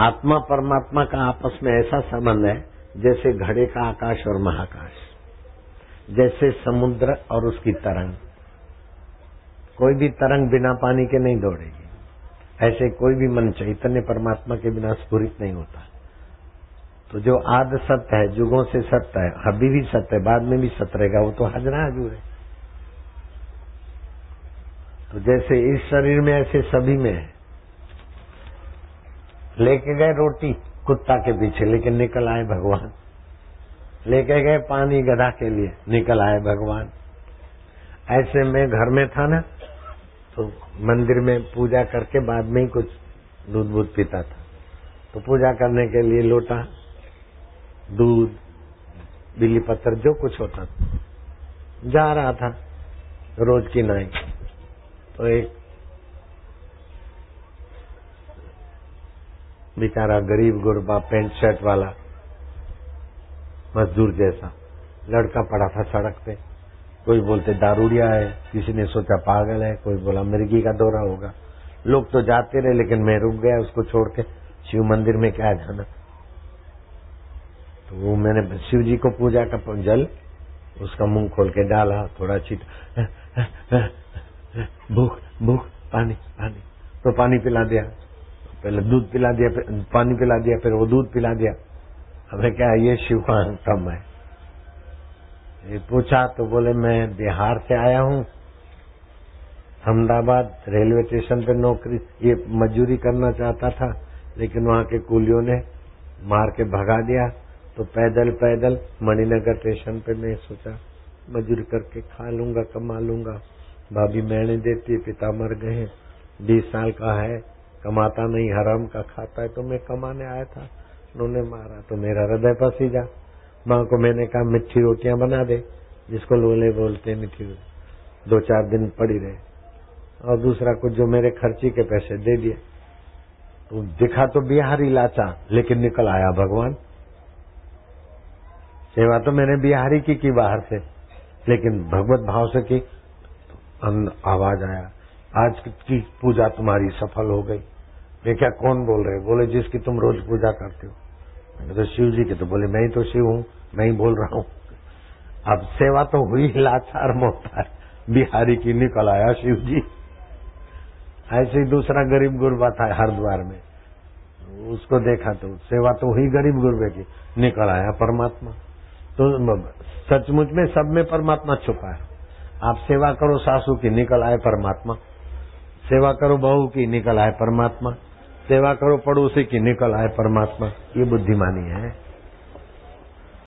आत्मा परमात्मा का आपस में ऐसा संबंध है जैसे घड़े का आकाश और महाकाश, जैसे समुद्र और उसकी तरंग। कोई भी तरंग बिना पानी के नहीं दौड़ेगी। ऐसे कोई भी मन चैतन्य परमात्मा के बिना स्फुरित नहीं होता। तो जो आद सत्य है, जुगों से सत्य है, अभी भी सत्य है, बाद में भी सत्य रहेगा, वो तो हजरा हजूर है। तो जैसे इस शरीर में ऐसे सभी में है लेके गए रोटी कुत्ता के पीछे, लेकिन निकल आए भगवान। लेके गए पानी गधा के लिए, निकल आए भगवान। ऐसे में घर में था ना तो मंदिर में पूजा करके बाद में ही कुछ दूध दूध पीता था। तो पूजा करने के लिए लोटा, दूध, बिल्ली पत्थर, जो कुछ होता था, जा रहा था रोज की नाई। तो एक बेचारा गरीब गुरबा पेंट शर्ट वाला, मजदूर जैसा। लड़का पड़ा था सड़क पे। कोई बोलते, दारूडिया है। किसी ने सोचा, पागल है। कोई बोला मिर्गी का दौरा होगा। लोग तो जाते रहे, लेकिन मैं रुक गया उसको छोड़ के। शिव मंदिर में क्या जाना? तो वो मैंने शिव जी को पूजा का जल, उसका मुँह खोल के डाला, थोड़ा चिट, भूख भूख, पानी पानी। तो पानी पिला दिया। पहले दूध पिला दिया, फिर पानी पिला दिया, फिर वो दूध पिला दिया। हमें क्या, ये शिव का कम है। ये पूछा तो बोले, मैं बिहार से आया हूँ, अहमदाबाद रेलवे स्टेशन पे नौकरी, ये मजदूरी करना चाहता था, लेकिन वहाँ के कुलियों ने मार के भगा दिया तो पैदल पैदल मणिनगर स्टेशन पे मैं सोचा, मजदूरी करके खा लूँगा, कमा लूँगा। भाभी, मैंने देती, पिता मर गए बीस साल का है कमाता नहीं, हराम का खाता है तो मैं कमाने आया था। उन्होंने मारा तो मेरा हृदय पसीजा माँ को मैंने कहा मिठी रोटियाँ बना दे, जिसको लोले बोलते मिठी दो चार दिन पड़ी रहे। और दूसरा कुछ जो मेरे खर्ची के पैसे दे दिए। तो दिखा तो बिहारी लाचा, लेकिन निकल आया भगवान। सेवा तो मैंने बिहारी की की बाहर से, लेकिन भगवत भाव से की तो आवाज़ आया। आज की पूजा तुम्हारी सफल हो गई। क्या कौन बोल रहे बोले, जिसकी तुम रोज पूजा करते हो। मैंने तो शिव जी की तो बोले, मैं ही तो शिव हूँ, मैं ही बोल रहा हूँ। अब सेवा तो हुई, लाचार है। बिहारी की निकल आया शिव जी ऐसे ही दूसरा गरीब गुरबा था हरिद्वार में। उसको देखा तो सेवा तो हुई गरीब गुरबे की, निकल आया परमात्मा। तो सचमुच में सब में परमात्मा छुपा है। आप सेवा करो सासू की, निकल आए परमात्मा। सेवा करो बहू की, निकल आए परमात्मा। सेवा करो पड़ोसी की निकल आए परमात्मा। ये बुद्धिमानी है।